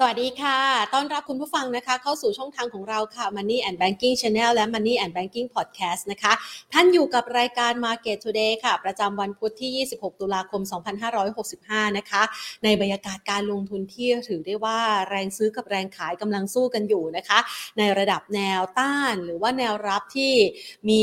สวัสดีค่ะ ต้อนรับคุณผู้ฟังนะคะ เข้าสู่ช่องทางของเราค่ะ Money and Banking Channel และ Money and Banking Podcast นะคะ ท่านอยู่กับรายการ Market Today ค่ะ ประจำวันพุธที่ 26 ตุลาคม 2565 นะคะ ในบรรยากาศการลงทุนที่ถือได้ว่าแรงซื้อกับแรงขายกำลังสู้กันอยู่นะคะ ในระดับแนวต้านหรือว่าแนวรับที่มี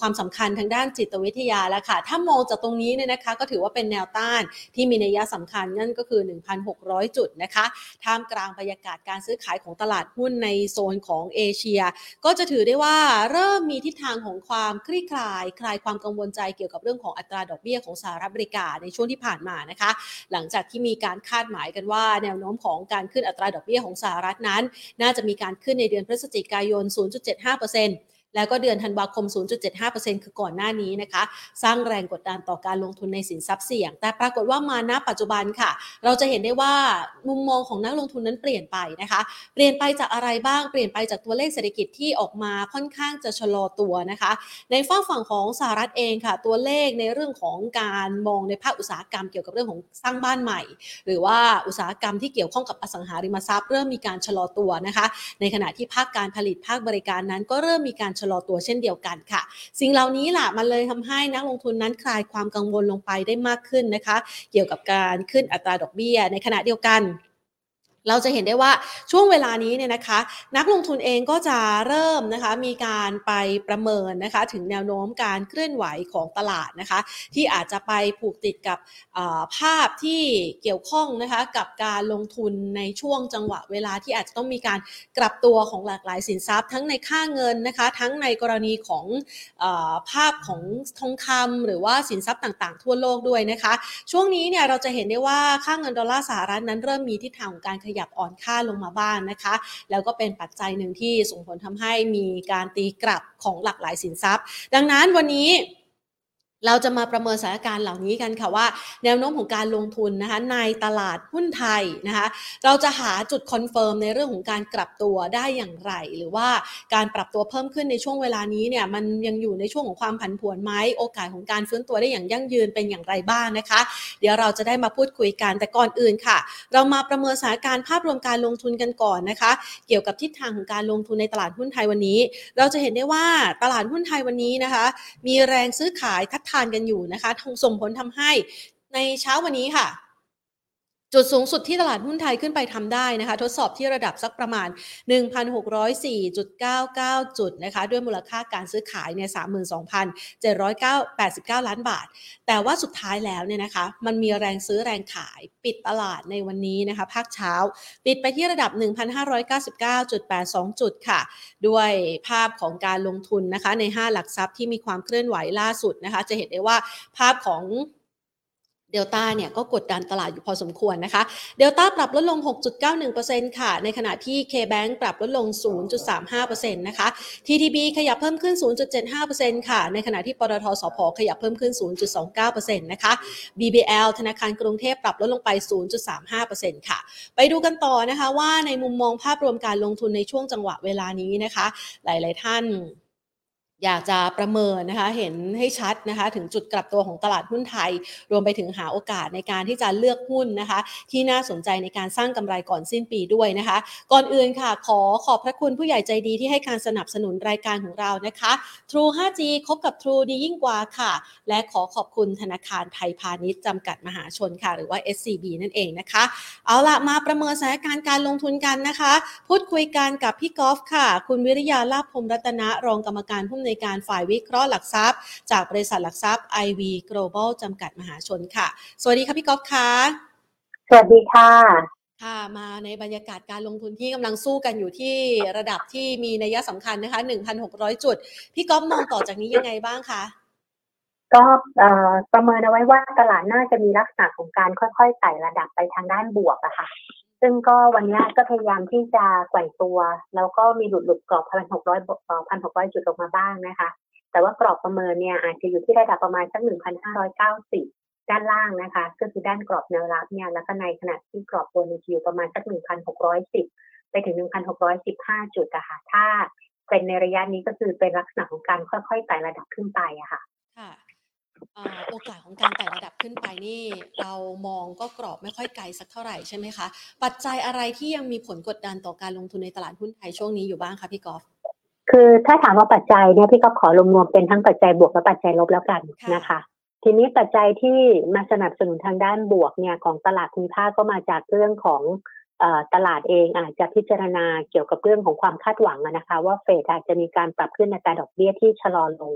ความสำคัญทางด้านจิตวิทยาแล้วค่ะ ถ้ามองจากตรงนี้เนี่ยนะคะ ก็ถือว่าเป็นแนวต้านที่มีนัยยะสำคัญนั่นก็คือ 1,600 จุดนะคะท่ามกลางบรรยากาศการซื้อขายของตลาดหุ้นในโซนของเอเชีย ก็จะถือได้ว่าเริ่มมีทิศทางของความคลี่คลาย คลายความกังวลใจเกี่ยวกับเรื่องของอัตราดอกเบี้ยของสหรัฐอเมริกาในช่วงที่ผ่านมานะคะ หลังจากที่มีการคาดหมายกันว่า แนวโน้มของการขึ้นอัตราดอกเบี้ยของสหรัฐนั้น น่าจะมีการขึ้นในเดือนพฤศจิกายน 0.75% แล้วก็เดือนธันวาคม 0.75%คือก่อนหน้านี้นะคะ สร้างแรงกดดันต่อการลงทุนในสินทรัพย์เสี่ยง แต่ปรากฏว่ามาณปัจจุบันค่ะ เราจะเห็นได้ว่ามุมมองของนักลงทุนนั้นเปลี่ยนไปนะคะ เปลี่ยนไปจากอะไรบ้าง เปลี่ยนไปจากตัวเลขเศรษฐกิจที่ออกมาค่อนข้างจะชะลอตัวนะคะ ในฝั่งฝั่งของสหรัฐเองค่ะ ตัวเลขในเรื่องของการมองในภาคอุตสาหกรรมเกี่ยวกับเรื่องของสร้างบ้านใหม่ หรือว่าอุตสาหกรรมที่เกี่ยวข้องกับอสังหาริมทรัพย์เริ่มมีการชะลอตัวนะคะ ในขณะที่ภาคการผลิตภาคบริการนั้นก็เริ่มมีการชะลอตัวเช่นเดียวกันค่ะ สิ่งเหล่านี้ล่ะมันเลยทำให้นักลงทุนนั้นคลายความกังวลลงไปได้มากขึ้นนะคะ เกี่ยวกับการขึ้นอัตราดอกเบี้ย ในขณะเดียวกัน เราจะเห็นได้ว่าช่วงเวลานี้เนี่ยนะคะ นักลงทุนเองก็จะเริ่มนะคะมีการไปประเมินนะคะถึงแนวโน้มการเคลื่อนไหวของตลาดนะคะ ที่อาจจะไปผูกติดกับภาพที่เกี่ยวข้องนะคะกับการลงทุนในช่วงจังหวะเวลาที่อาจจะต้องมีการกลับตัวของหลากหลายสินทรัพย์ ทั้งในค่าเงินนะคะทั้งในกรณีของอภาพของทองคำหรือว่าสินทรัพย์ต่างๆ ทั่วโลกด้วยนะคะ ช่วงนี้เนี่ยเราจะเห็นได้ว่าค่าเงินดอลลาร์สหรัฐนั้นเริ่มมีทิศทางของการขยับอ่อนค่าลงมาบ้างนนะคะ แล้วก็เป็นปัจจัยหนึ่งที่ส่งผลทำให้มีการตีกลับของหลากหลายสินทรัพย์ ดังนั้นวันนี้ เราจะมาประเมินสถานการณ์เหล่านี้กันค่ะว่า แนวโน้มของการลงทุนนะคะในตลาดหุ้นไทยนะคะเราจะหาจุด confirm ในเรื่องของการกลับตัวได้อย่างไร หรือว่าการปรับตัวเพิ่มขึ้นในช่วงเวลานี้เนี่ยมันยังอยู่ในช่วงของความผันผวนไหมโอกาสของการฟื้นตัวได้อย่างยั่งยืนเป็นอย่างไรบ้างนะคะ เดี๋ยวเราจะได้มาพูดคุยกันแต่ก่อนอื่นค่ะ เรามาประเมินสถานการณ์ภาพรวมการลงทุนกันก่อนนะคะ เกี่ยวกับทิศทางของการลงทุนในตลาดหุ้นไทยวันนี้ เราจะเห็นได้ว่าตลาดหุ้นไทยวันนี้นะคะ มีแรงซื้อขายทัดทานกันอยู่นะคะส่งผลทำให้ในเช้าวันนี้ค่ะ จุดสูงสุดที่ตลาดหุ้นไทยขึ้นไปทำได้นะคะ ทดสอบที่ระดับสักประมาณ 1,604.99 จุดนะคะ ด้วยมูลค่าการซื้อขายเนี่ย32,789 ล้านบาท แต่ว่าสุดท้ายแล้วเนี่ยนะคะ มันมีแรงซื้อแรงขายปิดตลาดในวันนี้นะคะ ภาคเช้า ปิดไปที่ระดับ 1,599.82 จุดค่ะ ด้วยภาพของการลงทุนนะคะใน 5 หลักทรัพย์ที่มีความเคลื่อนไหวล่าสุดนะคะ จะเห็นได้ว่าภาพของ เดลต้าเนี่ยก็กดดันตลาดอยู่พอสมควรนะคะ เดลต้าปรับลดลง 6.91%ค่ะ ในขณะที่ K-Bank ปรับลดลง 0.35%นะคะ TTB ขยับเพิ่มขึ้น 0.75%ค่ะ ในขณะที่ปตทสพขยับเพิ่มขึ้น 0.29%นะคะ BBL ธนาคารกรุงเทพปรับลดลงไป 0.35%ค่ะ ไปดูกันต่อนะคะว่าในมุมมองภาพรวมการลงทุนในช่วงจังหวะเวลานี้นะคะ หลาย ๆ ท่าน อยากจะประเมินนะคะเห็นให้ชัดนะคะถึงจุดกลับตัวของตลาดหุ้นไทย รวมไปถึงหาโอกาสในการที่จะเลือกหุ้นนะคะ ที่น่าสนใจในการสร้างกำไรก่อนสิ้นปีด้วยนะคะ ก่อนอื่นค่ะ ขอขอบพระคุณผู้ใหญ่ใจดีที่ให้การสนับสนุนรายการของเรานะคะ True 5G คบกับ True ดียิ่งกว่าค่ะ และขอขอบคุณธนาคารไทยพาณิชย์จำกัดมหาชนค่ะ หรือว่า SCB นั่นเองนะคะ เอาละมาประเมินสถานการณ์การลงทุนกันนะคะ พูดคุยกันกับพี่กอล์ฟค่ะ คุณวิริยาลาภพรมรัตนะรองกรรมการผู้ในการฝ่ายวิเคราะห์หลักทรัพย์ จากบริษัทหลักทรัพย์ IV Global จำกัดมหาชนค่ะ สวัสดีค่ะพี่ก๊อฟค่ะสวัสดีค่ะค่ะมาในบรรยากาศการลงทุนที่กำลังสู้กันอยู่ที่ระดับที่มีนัยสำคัญนะคะ1,600 จุด พี่ก๊อฟมองต่อจากนี้ยังไงบ้างคะก็ประเมินเอาไว้ว่าตลาดน่าจะมีลักษณะของการค่อยๆไต่ระดับไปทางด้านบวกอะค่ะ ซึ่งก็วันนี้ก็พยายามที่จะแกว่งตัว แล้วก็มีหลุดหลุดกรอบพันหกร้อยพันหกร้อยจุดลงมาบ้างนะคะ แต่ว่ากรอบประเมินเนี่ยอาจจะอยู่ที่ระดับประมาณสักหนึ่งพันห้าร้อยเก้าสิบด้านล่างนะคะ ก็คือด้านกรอบแนวรับเนี่ยแล้วก็ในขณะที่กรอบตัวนี้อยู่ประมาณสักหนึ่งพันหกร้อยสิบไปถึงหนึ่งพันหกร้อยสิบห้าจุดอะค่ะถ้าเป็นในระยะนี้ก็คือเป็นลักษณะของการค่อยๆไต่ระดับขึ้นไปอะค่ะ โอกาสของการไต่ระดับขึ้นไปนี่ เรามองก็กรอบไม่ค่อยไกลสักเท่าไหร่ใช่ไหมคะ ปัจจัยอะไรที่ยังมีผลกดดันต่อการลงทุนในตลาดหุ้นไทยช่วงนี้อยู่บ้างคะพี่กอล์ฟคือถ้าถามว่าปัจจัยเนี่ยพี่ก็ขอรวมๆเป็นทั้งปัจจัยบวกและปัจจัยลบแล้วกันนะคะ ทีนี้ปัจจัยที่มาสนับสนุนทางด้านบวกเนี่ยของตลาดคุณค่าก็มาจากเรื่องของตลาดเองอาจจะพิจารณาเกี่ยวกับเรื่องของความคาดหวังนะคะ ว่าเฟดอาจจะมีการปรับขึ้นอัตราดอกเบี้ยที่ชะลอลง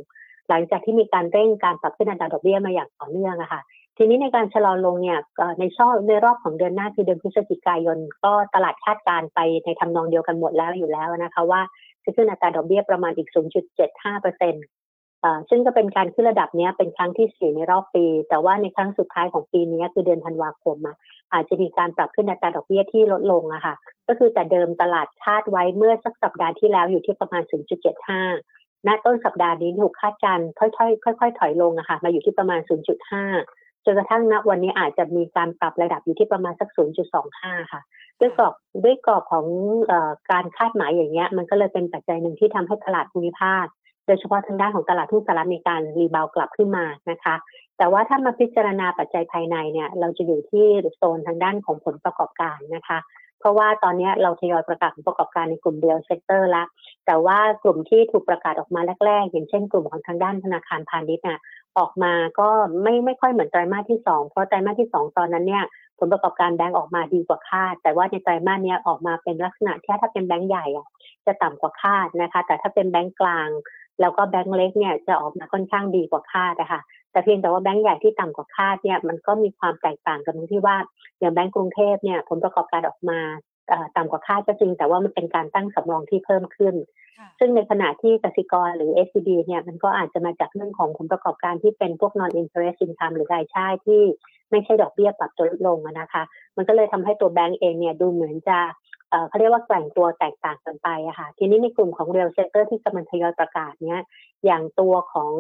หลังจากที่มีการเร่งการปรับขึ้นอัตราดอกเบี้ยมาอย่างต่อเนื่องอะคะ่ะทีนี้ในการชะลอลงเนี่ยในช่วงในรอบของเดือนหน้าคือเดือนพฤศจิกายน ก็ตลาดคาดการไปในทำนองเดียวกันหมดแล้วอยู่แล้วนะคะว่าจะขึ้นอัตราดอกเบี้ยประมาณอีก 0.75เปอร์เซ็นต์ซึ่งก็เป็นการขึ้นระดับนี้เป็นครั้งที่สี่ในรอบปี แต่ว่าในครั้งสุดท้ายของปีนี้คือเดือนธันวาคมอะอาจจะมีการปรับขึ้นอัตราดอกเบี้ยที่ลดลงอะค่ะ ก็คือแต่เดิมตลาดคาดไว้เมื่อสักสัปดาห์ที่แล้วอยู่ที่ประมาณ 0.75 ณต้นสัปดาห์นี้ถูกคาดการค่อยๆค่อยๆถอยลงอะค่ะมาอยู่ที่ประมาณ 0.5 จนกระทั่งณวันนี้อาจจะมีการปรับระดับอยู่ที่ประมาณสัก 0.25 ค่ะ ด้วยกรอบด้วยกรอบของอการคาดหมายอย่างเงี้ย มันก็เลยเป็นปัจจัยหนึ่งที่ทำให้ตลาดภูมิภาค โดยเฉพาะทางด้านของตลาดทุนสหรัฐมีการรีบาวกลับขึ้นมานะคะ แต่ว่าถ้ามาพิจารณาปัจจัยภายในเนี่ย เราจะอยู่ที่โซนทางด้านของผลประกอบการนะคะ เพราะว่าตอนนี้เราทยอยประกาศประกอบการในกลุ่ม real sector ละแต่ว่ากลุ่มที่ถูกประกาศออกมาแรกๆ อย่างเช่นกลุ่มของทางด้านธนาคารพาณิชย์เนี่ยออกมาก็ไม่ไม่ค่อยเหมือนไตรมาสที่ 2 เพราะไตรมาสที่ 2 ตอนนั้นเนี่ย ผลประกอบการแบงก์ออกมาดีกว่าคาด แต่ว่าในไตรมาสนี้ออกมาเป็นลักษณะที่ถ้าเป็นแบงก์ใหญ่อะจะต่ำกว่าคาดนะคะ แต่ถ้าเป็นแบงก์กลาง แล้วก็แบงก์เล็กเนี่ยจะออกมาค่อนข้างดีกว่าคาดนะคะแต่เพียงแต่ว่าแบงก์ใหญ่ที่ต่ำกว่าคาดเนี่ยมันก็มีความแตกต่างกันตรงที่ว่าอย่างแบงก์กรุงเทพเนี่ยผลประกอบการออกมาต่ำกว่าคาดก็จริง แต่ว่ามันเป็นการตั้งสำรองที่เพิ่มขึ้น ซึ่งในขณะที่กสิกรหรือ SCB เนี่ยมันก็อาจจะมาจากเรื่องของผลประกอบการที่เป็นพวก non interest income หรือรายช่ที่ ไม่ใช่ดอกเบี้ยปรับตัวลดลงนะคะ มันก็เลยทำให้ตัวแบงก์เองเนี่ยดูเหมือนจะเขาเรียกว่าแกว่งตัวแตกต่างกันไปอะค่ะ ทีนี้ในกลุ่มของ real sector ที่กำลังทยอยประกาศเนี้ยอย่างตัวของ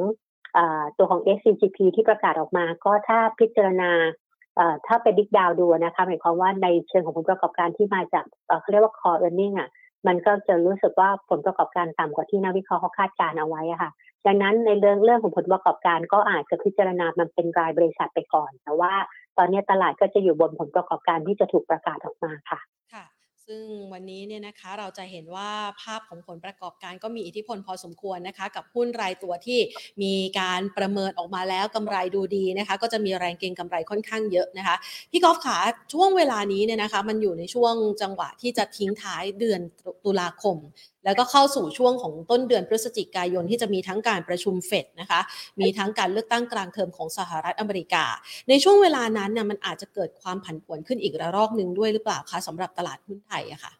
ตัวของ SCGP ที่ประกาศออกมา ก็ถ้าพิจารณาถ้าไปดิกดาวดูนะคะหมายความว่าในเชิงของผลประกอบการที่มาจากเขาเรียกว่า core earning อะมันก็จะรู้สึกว่าผลประกอบการต่ำกว่าที่นักวิเคราะห์เขาคาดการเอาไว้อะค่ะ ดังนั้นในเรื่องเรื่องของผลประกอบการก็อาจจะพิจารณามันเป็นรายบริษัทไปก่อน แต่ว่าตอนนี้ตลาดก็จะอยู่บนผลประกอบการที่จะถูกประกาศออกมาค่ะค่ะ ซึ่งวันนี้เนี่ยนะคะเราจะเห็นว่าภาพของผลประกอบการก็มีอิทธิพลพอสมควรนะคะ กับหุ้นรายตัวที่มีการประเมินออกมาแล้วกำไรดูดีนะคะ ก็จะมีแรงเก็งกำไรค่อนข้างเยอะนะคะพี่กอล์ฟขาช่วงเวลานี้เนี่ยนะคะ มันอยู่ในช่วงจังหวะที่จะทิ้งท้ายเดือนตุลาคมแล้วก็เข้าสู่ช่วงของต้นเดือนพฤศจิกายนที่จะมีทั้งการประชุมเฟดนะคะ มีทั้งการเลือกตั้งกลางเทอมของสหรัฐอเมริกา ในช่วงเวลานั้นเนี่ยมันอาจจะเกิดความผันผวนขึ้นอีกระลอกหนึ่งด้วยหรือเปล่าคะสำหรับตลาดหุ้นไทยอะคะ่ะ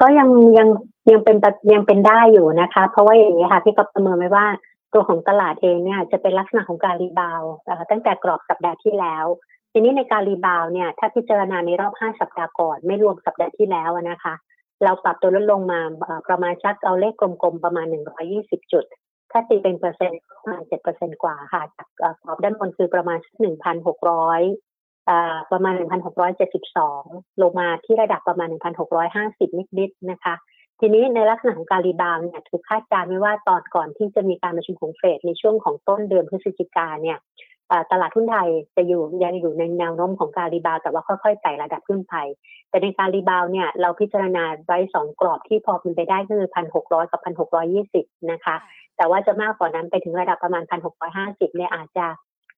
ก็ยังยังยังเป็นยังเป็นได้อยู่นะคะ เพราะว่าอย่างนี้ค่ะพี่ก็ประเมินไว้ว่าตัวของตลาดเองเนี่ยจะเป็นลักษณะของการ rebound ตั้งแต่กรอบสัปดาห์ที่แล้ว ทีนี้ในการ rebound เนี่ยถ้าพิจารณาในรอบ 5 สัปดาห์ก่อน ไม่รวมสัปดาห์ที่แล้วนะคะ เราปรับตัวลดลงมาประมาณซักเอาเลขกลมๆ ประมาณ 120 จุด ถ้าตีเป็นเปอร์เซ็นต์ประมาณ7เปอร์เซ็นต์กว่าค่ะจากกรอบด้านบนคือประมาณ 1,600 ประมาณ 1,672 ลงมาที่ระดับประมาณ 1,650 นิดๆนะคะ ทีนี้ในลักษณะของการ rebound เนี่ยถูกคาดการณ์ไว้ว่าตอนก่อนที่จะมีการประชุมของเฟดในช่วงของต้นเดือนพฤศจิกาเนี่ย ตลาดหุ้นไทยจะอยู่ยังอยู่ในแนวโน้มของการ rebound แต่ว่าค่อยๆไต่ระดับขึ้นไป แต่ในการ rebound เนี่ยเราพิจารณาไว้สองกรอบที่พอเป็นไปได้คือพันหกร้อยกับพันหกร้อยี่สิบนะคะ แต่ว่าจะมากกว่านั้นไปถึงระดับประมาณพันหกร้อยห้าสิบเนี่ยอาจจะ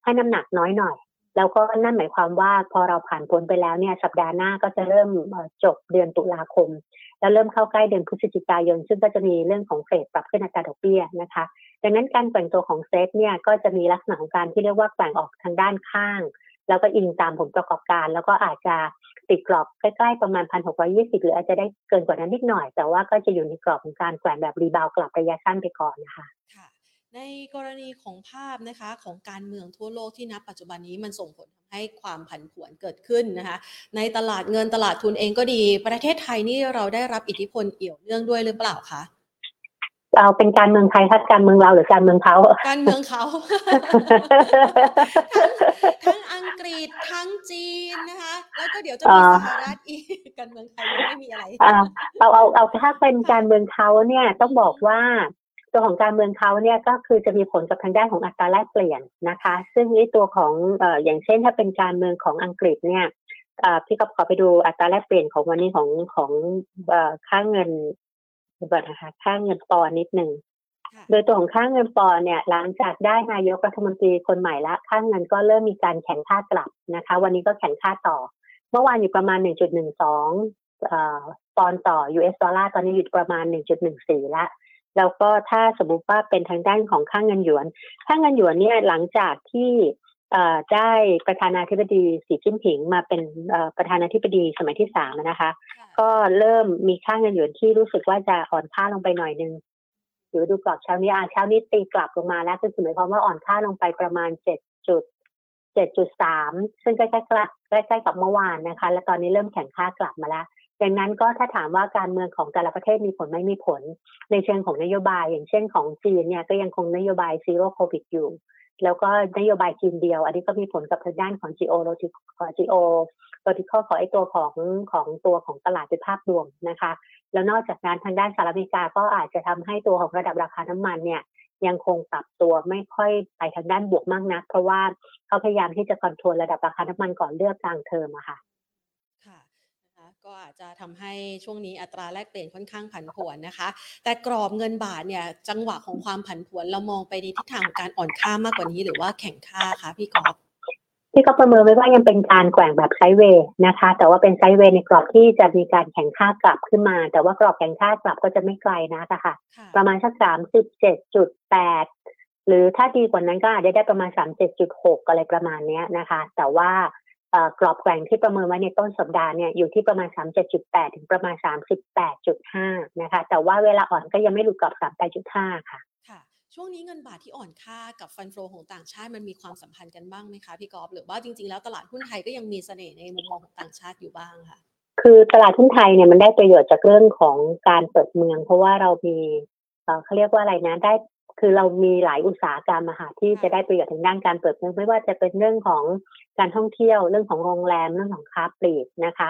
ให้น้ำหนักน้อยหน่อยแล้วก็นั่นหมายความว่าพอเราผ่านพ้นไปแล้วเนี่ยสัปดาห์หน้าก็จะเริ่มจบเดือนตุลาคม แล้วเริ่มเข้าใกล้เดือนพฤศจิกายน ซึ่งก็จะมีเรื่องของเฟดปรับขึ้นอัตราดอกเบี้ยนะคะ ดังนั้นการแกว่งตัวของเซฟเนี่ยก็จะมีลักษณะของการที่เรียกว่าแกว่งออกทางด้านข้าง แล้วก็อิงตามผลประกอบการ แล้วก็อาจจะติดกรอบใกล้ๆประมาณพันหกร้อยี่สิบหรืออาจจะได้เกินกว่านั้นนิดหน่อย แต่ว่าก็จะอยู่ในกรอบของการแกว่งแบบ rebound กลับระยะสั้นไปก่อนนะคะในกรณีของภาพนะคะของการเมืองทั่วโลกที่นับปัจจุบันนี้มันส่งผลให้ความผันผวนเกิดขึ้นนะคะ ในตลาดเงินตลาดทุนเองก็ดี ประเทศไทยนี่เราได้รับอิทธิพลเอี่ยวเนื่องด้วยหรือเปล่าคะ เราเป็นการเมืองไทยถ้าการเมืองเราหรือการเมืองเขาการเมืองเขาทั้งอังกฤษทั้งจีนนะคะแล้วก็เดี๋ยวจะมีสหรัฐอีกการเมืองไทยยังไม่มีอะไรเอาเอาเอาถ้าเป็นการเมืองเขาเนี่ยต้องบอกว่าตัวของการเมืองเขาเนี่ยก็คือจะมีผลกับทางด้านของอัตราแลกเปลี่ยนนะคะ ซึ่งในตัวของเอ่ออย่างเช่นถ้าเป็นการเมืองของอังกฤษเนี่ยพี่ก็ขอไปดูอัตราแลกเปลี่ยนของวันนี้ของของค่าเงิน บัตนะคะค่าเงินปอนนิดหนึ่งโดยตัวของค่าเงินปอนเนี่ย หลังจากได้นายกรัฐมนตรีคนใหม่ละค่าเงินก็เริ่มมีการแข่งค่ากลับนะคะ วันนี้ก็แข่งค่าต่อ เมื่อวานอยู่ประมาณ 1.12ปอนต่อ US ดอลลาร์ตอนนี้อยู่ประมาณ 1.14ละแล้วก็ถ้าสมมุติว่าเป็นทางด้านของค่างเงินหยวน ค่างเงินหยวนเนี่ยหลังจากที่ ได้ประธานาธิบดีสีจิ้นผิงมาเป็นประธานาธิบดีสมัยที่สามนะคะ ก็เริ่มมีค่าเงินหยวนที่รู้สึกว่าจะอ่อนค่าลงไปหน่อยนึงหรือดูกรอบเช้านี้อาเช้านี้ตีกลับลงมาแล้วคือหมายความว่าอ่อนค่าลงไปประมาณเจ็ดจุดเจ็ดจุดสามซึ่งใกล้ๆใกล้ๆกับเมื่อวานนะคะ และตอนนี้เริ่มแข็งค่ากลับมาแล้วดังนั้นก็ถ้าถามว่าการเมืองของแต่ละประเทศมีผลไม่มีผล ในเชิงของนโยบาย อย่างเช่นของจีนเนี่ยก็ยังคงนโยบาย Zero COVID อยู่ แล้วก็นโยบายจีนเดียว อันนี้ก็มีผลกับทางด้านของ geo l o g i geo l o g i c a l ของไอตัวของของตัวของตลาดเป็นภาพรวมนะคะ แล้วนอกจากนั้นทางด้านสหรัฐอเมริกาก็อาจจะทำให้ตัวของระดับราคาน้ำมันเนี่ยยังคงปรับตัวไม่ค่อยไปทางด้านบวกมากนัก เพราะว่าเขาพยายามที่จะคอนโทรลระดับราคาน้ำมันก่อนเลือกกลางเทอมอะค่ะ ก็อาจจะทำให้ช่วงนี้อัตราแลกเปลี่ยนค่อนข้างผันผวนนะคะ แต่กรอบเงินบาทเนี่ยจังหวะของความผันผวนเรามองไปในทิศทางของการอ่อนค่ามากกว่านี้หรือว่าแข็งค่าคะพี่กอล์ฟพี่ก็ประเมินไว้ว่ายังเป็นการแกว่งแบบไซเวย์นะคะ แต่ว่าเป็นไซเวย์ในกรอบที่จะมีการแข่งค่ากลับขึ้นมา แต่ว่ากรอบแข่งค่ากลับก็จะไม่ไกลนะค่ะ ประมาณสักสามสิบเจ็ดจุดแปดหรือถ้าดีกว่านั้นก็อาจจะได้ประมาณสามเจ็ดจุดหกอะไรประมาณนี้นะคะ แต่ว่า กรอบแกว่งที่ประเมินไว้ในต้นสัปดาห์เนี่ยอยู่ที่ประมาณ 37.8 ถึงประมาณ 38.5 นะคะ แต่ว่าเวลาอ่อนก็ยังไม่หลุดกรอบ 38.5 ค่ะ ค่ะ ช่วงนี้เงินบาทที่อ่อนค่ากับฟันโฟของต่างชาติมันมีความสัมพันธ์กันบ้างไหมคะพี่กอล์ฟหรือว่าจริงๆแล้วตลาดหุ้นไทยก็ยังมีเสน่ห์ในมุมมองของต่างชาติอยู่บ้างค่ะ คือตลาดหุ้นไทยเนี่ยมันได้ประโยชน์จากเรื่องของการเปิดเมือง เพราะว่าเรามีเขาเรียกว่าอะไรนะได้ คือเรามีหลายอุตสาหกรรมอะค่ะที่จะได้ประโยชน์ทางด้านการเปิดเมืองไม่ว่าจะเป็นเรื่องของการท่องเที่ยว เรื่องของโรงแรมเรื่องของค้าปลีกนะคะ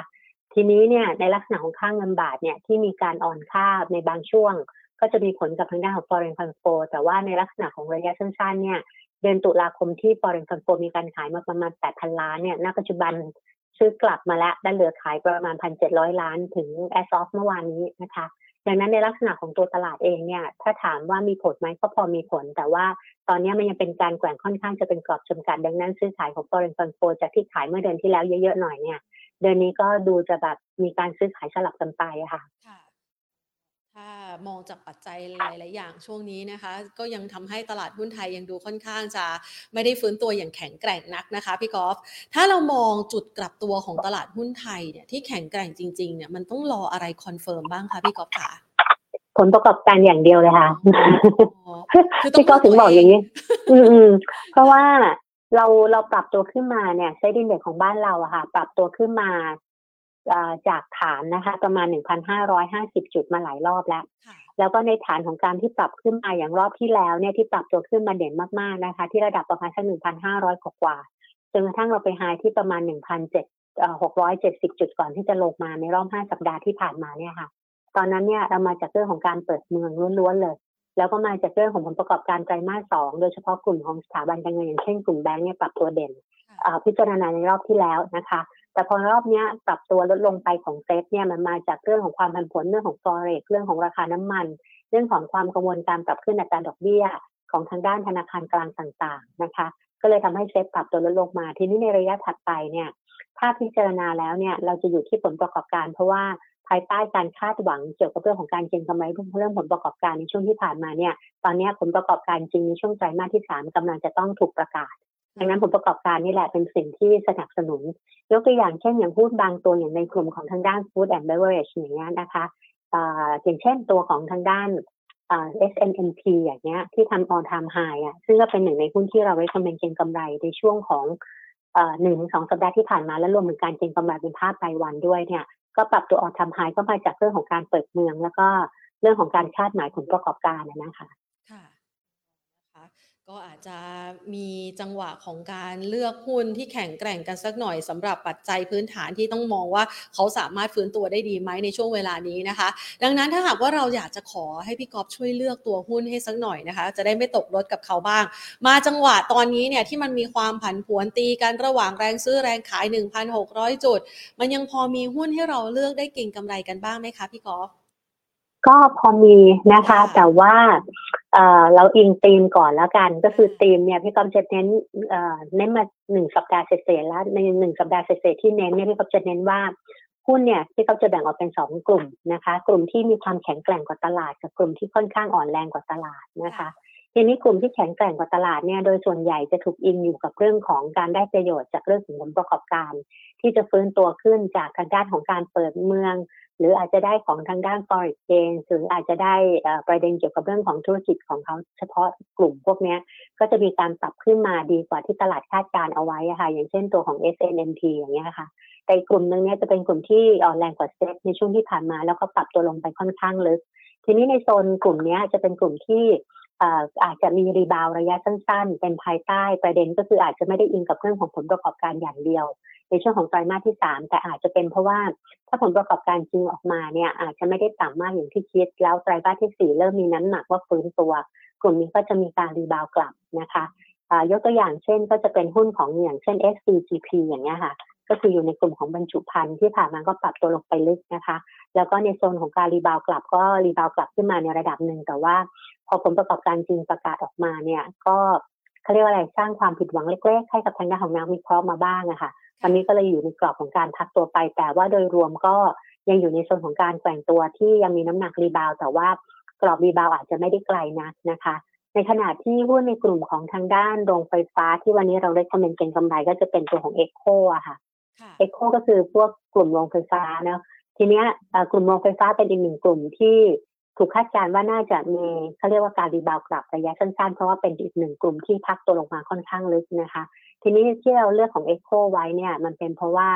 ทีนี้เนี่ยในลักษณะของค่างเงินบาทเนี่ยที่มีการอ่อนค่าในบางช่วง ก็จะมีผลกับทางด้านของ foreign fund flow แต่ว่าในลักษณะของระยะสั้นๆเนี่ยเดือนตุลาคมที่ foreign fund flow มีการขายมาประมาณ 8,000 ล้านเนี่ยณปัจจุบันซื้อกลับมาแล้วได้เหลือขายประมาณ 1,700 ล้านถึง as of เมื่อวานนี้นะคะ ดังนั้นในลักษณะของตัวตลาดเองเนี่ย ถ้าถามว่ามีผลไหมก็พอมีผล แต่ว่าตอนนี้มันยังเป็นการแกว่งค่อนข้างจะเป็นกรอบจำกัด ดังนั้นซื้อขายของ foreign fund flow จากที่ขายเมื่อเดือนที่แล้วเยอะๆหน่อยเนี่ย เดือนนี้ก็ดูจะแบบมีการซื้อขายสลับกันไปอะค่ะ มองจากปัจจัยหลาย ๆ อย่างช่วงนี้นะคะ ก็ยังทำให้ตลาดหุ้นไทยยังดูค่อนข้างจะไม่ได้ฟื้นตัวอย่างแข็งแกร่งนักนะคะพี่กอล์ฟถ้าเรามองจุดกลับตัวของตลาดหุ้นไทยเนี่ยที่แข็งแกร่งจริง ๆ เนี่ยมันต้องรออะไร confirm บ้างคะพี่กอล์ฟคะผลประกอบการอย่างเดียวเลยค่ะพี่ก็ถึงบอกอย่างนี้ อืมเพราะว่าเราเราปรับตัวขึ้นมาเนี่ย SET Index ของบ้านเราอะค่ะ ปรับตัวขึ้นมา จากฐานนะคะ ประมาณ 1,550 จุดมาหลายรอบแล้ว แล้วก็ในฐานของการที่ปรับขึ้นมาอย่างรอบที่แล้วเนี่ยที่ปรับตัวขึ้นมาเด่นมากๆนะคะ ที่ระดับประมาณสัก1,500 กว่าจนกระทั่งเราไปไฮที่ประมาณ 1,670 จุดก่อนที่จะลงมาในรอบ 5 สัปดาห์ที่ผ่านมาเนี่ยค่ะ ตอนนั้นเนี่ยเรามาจากเรื่องของการเปิดเมืองล้วนๆเลย แล้วก็มาจากเรื่องของผลประกอบการไตรมาสสองโดยเฉพาะกลุ่มของสถาบันการเงินอย่างเช่นกลุ่มแบงก์เนี่ยปรับตัวเด่นพิจารณาในรอบที่แล้วนะคะ แต่พอรอบนี้ปรับตัวลดลงไปของเซตเนี่ยมันมาจากเรื่องของความผันผวนเรื่องของฟอเรกเรื่องของราคาน้ำมัน เรื่องของความกังวลการปรับขึ้นอัตราดอกเบี้ยของทางด้านธนาคารกลางต่างๆนะคะ ก็เลยทำให้เซตปรับตัวลดลงมา ทีนี้ในระยะถัดไปเนี่ยถ้าพิจารณาแล้วเนี่ยเราจะอยู่ที่ผลประกอบการ เพราะว่าภายใต้การคาดหวังเกี่ยวกับเรื่องของการเก็งกำไรเรื่องผลประกอบการในช่วงที่ผ่านมาเนี่ย ตอนนี้ผลประกอบการจริงในช่วงไตรมาสที่ 3กำลังจะต้องถูกประกาศ ดังนั้นผลประกอบการนี่แหละเป็นสิ่งที่สนับสนุน ยกตัวอย่างเช่นอย่างพูดบางตัวอย่างในกลุ่มของทางด้าน food and beverage อย่างเงี้ยนะคะอย่างเช่นตัวของทางด้าน SNMP อย่างเงี้ยที่ทำ all time high อะซึ่งก็เป็นหนึ่งในหุ้นที่เราไว้คำเนเก็งกำไรในช่วงของหนึ่งสองสัปดาห์ที่ผ่านมาและรวมถึงการเก็งกำไรเป็นภาพรายวันด้วยเนี่ยก็ปรับตัว all time high ก็มาจากเรื่องของการเปิดเมือง แล้วก็เรื่องของการคาดหมายผลประกอบการนะคะ ก็อาจจะมีจังหวะของการเลือกหุ้นที่แข็งแกร่งกันสักหน่อยสำหรับปัจจัยพื้นฐานที่ต้องมองว่าเขาสามารถฟื้นตัวได้ดีไหมในช่วงเวลานี้นะคะ ดังนั้นถ้าหากว่าเราอยากจะขอให้พี่กอฟช่วยเลือกตัวหุ้นให้สักหน่อยนะคะ จะได้ไม่ตกรถกับเขาบ้าง มาจังหวะตอนนี้เนี่ยที่มันมีความผันผวนตีกันระหว่างแรงซื้อแรงขาย 1,600 จุด มันยังพอมีหุ้นให้เราเลือกได้เก่งกำไรกันบ้างไหมคะพี่กอฟ ก็พอมีนะคะ แต่ว่าเราอิงตีมก่อนแล้วกัน ก็คือตีมเนี่ยพี่กอมจะเน้นเน้นมาหนึ่งสัปดาห์เศษแล้วในหนึ่งสัปดาห์เศษที่เน้นเนี่ยพี่กอมจะเน้นว่าหุ้นเนี่ยที่เขาจะแบ่งออกเป็นสองกลุ่มนะคะ กลุ่มที่มีความแข็งแกร่งกว่าตลาด กับกลุ่มที่ค่อนข้างอ่อนแรงกว่าตลาดนะคะทีนี้กลุ่มที่แข็งแกร่งกว่าตลาดเนี่ยโดยส่วนใหญ่จะถูกอิงอยู่กับเรื่องของการได้ประโยชน์จากเรื่องของผลประกอบการ ที่จะฟื้นตัวขึ้นจากทางด้านของการเปิดเมือง หรืออาจจะได้ของทางด้าน foreign exchange หรืออาจจะได้ประเด็นเกี่ยวกับเรื่องของธุรกิจของเขาเฉพาะกลุ่มพวกนี้ก็จะมีการปรับขึ้นมาดีกว่าที่ตลาดคาดการเอาไว้ค่ะ อย่างเช่นตัวของ SNMT อย่างเงี้ยค่ะ แต่กลุ่มนึงเนี้ยจะเป็นกลุ่มที่อ่อนแรงกว่าเซ็ตในช่วงที่ผ่านมา แล้วก็ปรับตัวลงไปค่อนข้างลึก ทีนี้ในโซนกลุ่มนี้จะเป็นกลุ่มที่อาจจะมีรีบาวระยะสั้น ๆ เป็นภายใต้ประเด็นก็คืออาจจะไม่ได้อิงกับเรื่องของผลประกอบการอย่างเดียว ในช่วงของไตรมาสที่3แต่อาจจะเป็นเพราะว่าถ้าผลประกอบการจริงออกมาเนี่ยอาจจะไม่ได้ต่ำมากอย่างที่คิด แล้วไตรมาสที่4เริ่มมีน้ำหนักว่าฟื้นตัว กลุ่มนี้ก็จะมีการ rebound กลับนะคะยกตัวอย่างเช่นก็จะเป็นหุ้นของอย่างเช่น SCGP อย่างเงี้ยค่ะก็คืออยู่ในกลุ่มของบรรจุภัณฑ์ที่ผ่านมาก็ปรับตัวลงไปลึกนะคะ แล้วก็ในโซนของการ rebound กลับก็ rebound กลับขึ้นมาในระดับหนึ่งแต่ว่าพอผลประกอบการจริงประกาศออกมาเนี่ยก็ เขาเรียกว่าอะไรสร้างความผิดหวังเล็กๆให้กับทางด้านของนักวิเคราะห์มาบ้างอะค่ะอันนี้ก็เลยอยู่ในกรอบของการพักตัวไป แต่ว่าโดยรวมก็ยังอยู่ในโซนของการแกว่งตัวที่ยังมีน้ำหนัก rebound แต่ว่ากรอบ rebound อาจจะไม่ได้ไกลนักนะคะ ในขณะที่หุ้นในกลุ่มของทางด้านโรงไฟฟ้าที่วันนี้เราได้ comment เก็งกำไรก็จะเป็นตัวของ EGCO อะค่ะ EGCO ก็คือพวกกลุ่มโรงไฟฟ้านะทีเนี้ยกลุ่มโรงไฟฟ้าเป็นอีกหนึ่งกลุ่มที่ ถูกคาดการณ์ว่าน่าจะมีเขาเรียกว่าการ rebound กลับระยะสั้นๆ เพราะว่าเป็นอีกหนึ่งกลุ่มที่พักตัวลงมาค่อนข้างลึกนะคะ ทีนี้ที่เราเลือกของ EGCO ไว้เนี่ยมันเป็นเพราะว่า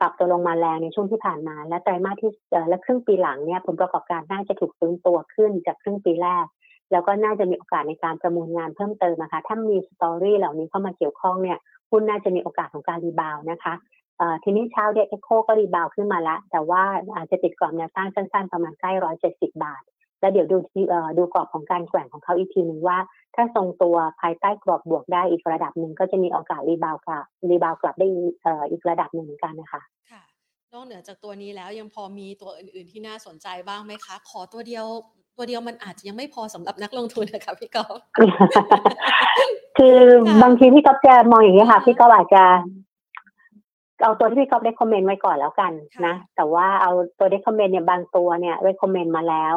ปรับตัวลงมาแรงในช่วงที่ผ่านมา และไตรมาสที่และครึ่งปีหลังเนี่ยผลประกอบการน่าจะถูกฟื้นตัวขึ้นจากครึ่งปีแรก แล้วก็น่าจะมีโอกาสในการประมูลงานเพิ่มเติมนะคะ ถ้ามี story เหล่านี้เข้ามาเกี่ยวข้องเนี่ยหุ้นน่าจะมีโอกาสของการ rebound นะคะ ทีนี้เช้าเด็ก EGCO ก็ rebound ขึ้นมาแล้วแต่ว่าอาจจะติดกรอบแนวต้านสั้นๆ ประมาณใกล้ร้อยเจ็ดสิบบาท แล้วเดี๋ยวดูดูกรอบของการแกว่งของเขาอีกทีหนึ่งว่า ถ้าทรงตัวภายใต้กรอบบวกได้อีกระดับหนึ่งก็จะมีโอกาส rebound กลับ rebound กลับได้อีกระดับหนึ่งเหมือนกันนะคะค่ะนอกเหนือจากตัวนี้แล้วยังพอมีตัวอื่น ๆที่น่าสนใจบ้างไหมคะ ขอตัวเดียวตัวเดียวมันอาจจะยังไม่พอสำหรับนักลงทุนนะคะพี่กอล์ฟคือบางทีพี่ก๊อฟจะมองอย่างนี้ค่ะ พี่ก๊อฟอาจจะ เอาตัวที่พี่ก๊อฟ recommend ไว้ก่อนแล้วกันนะ แต่ว่าเอาตัว recommend เนี่ยบางตัวเนี่ย recommend มาแล้ว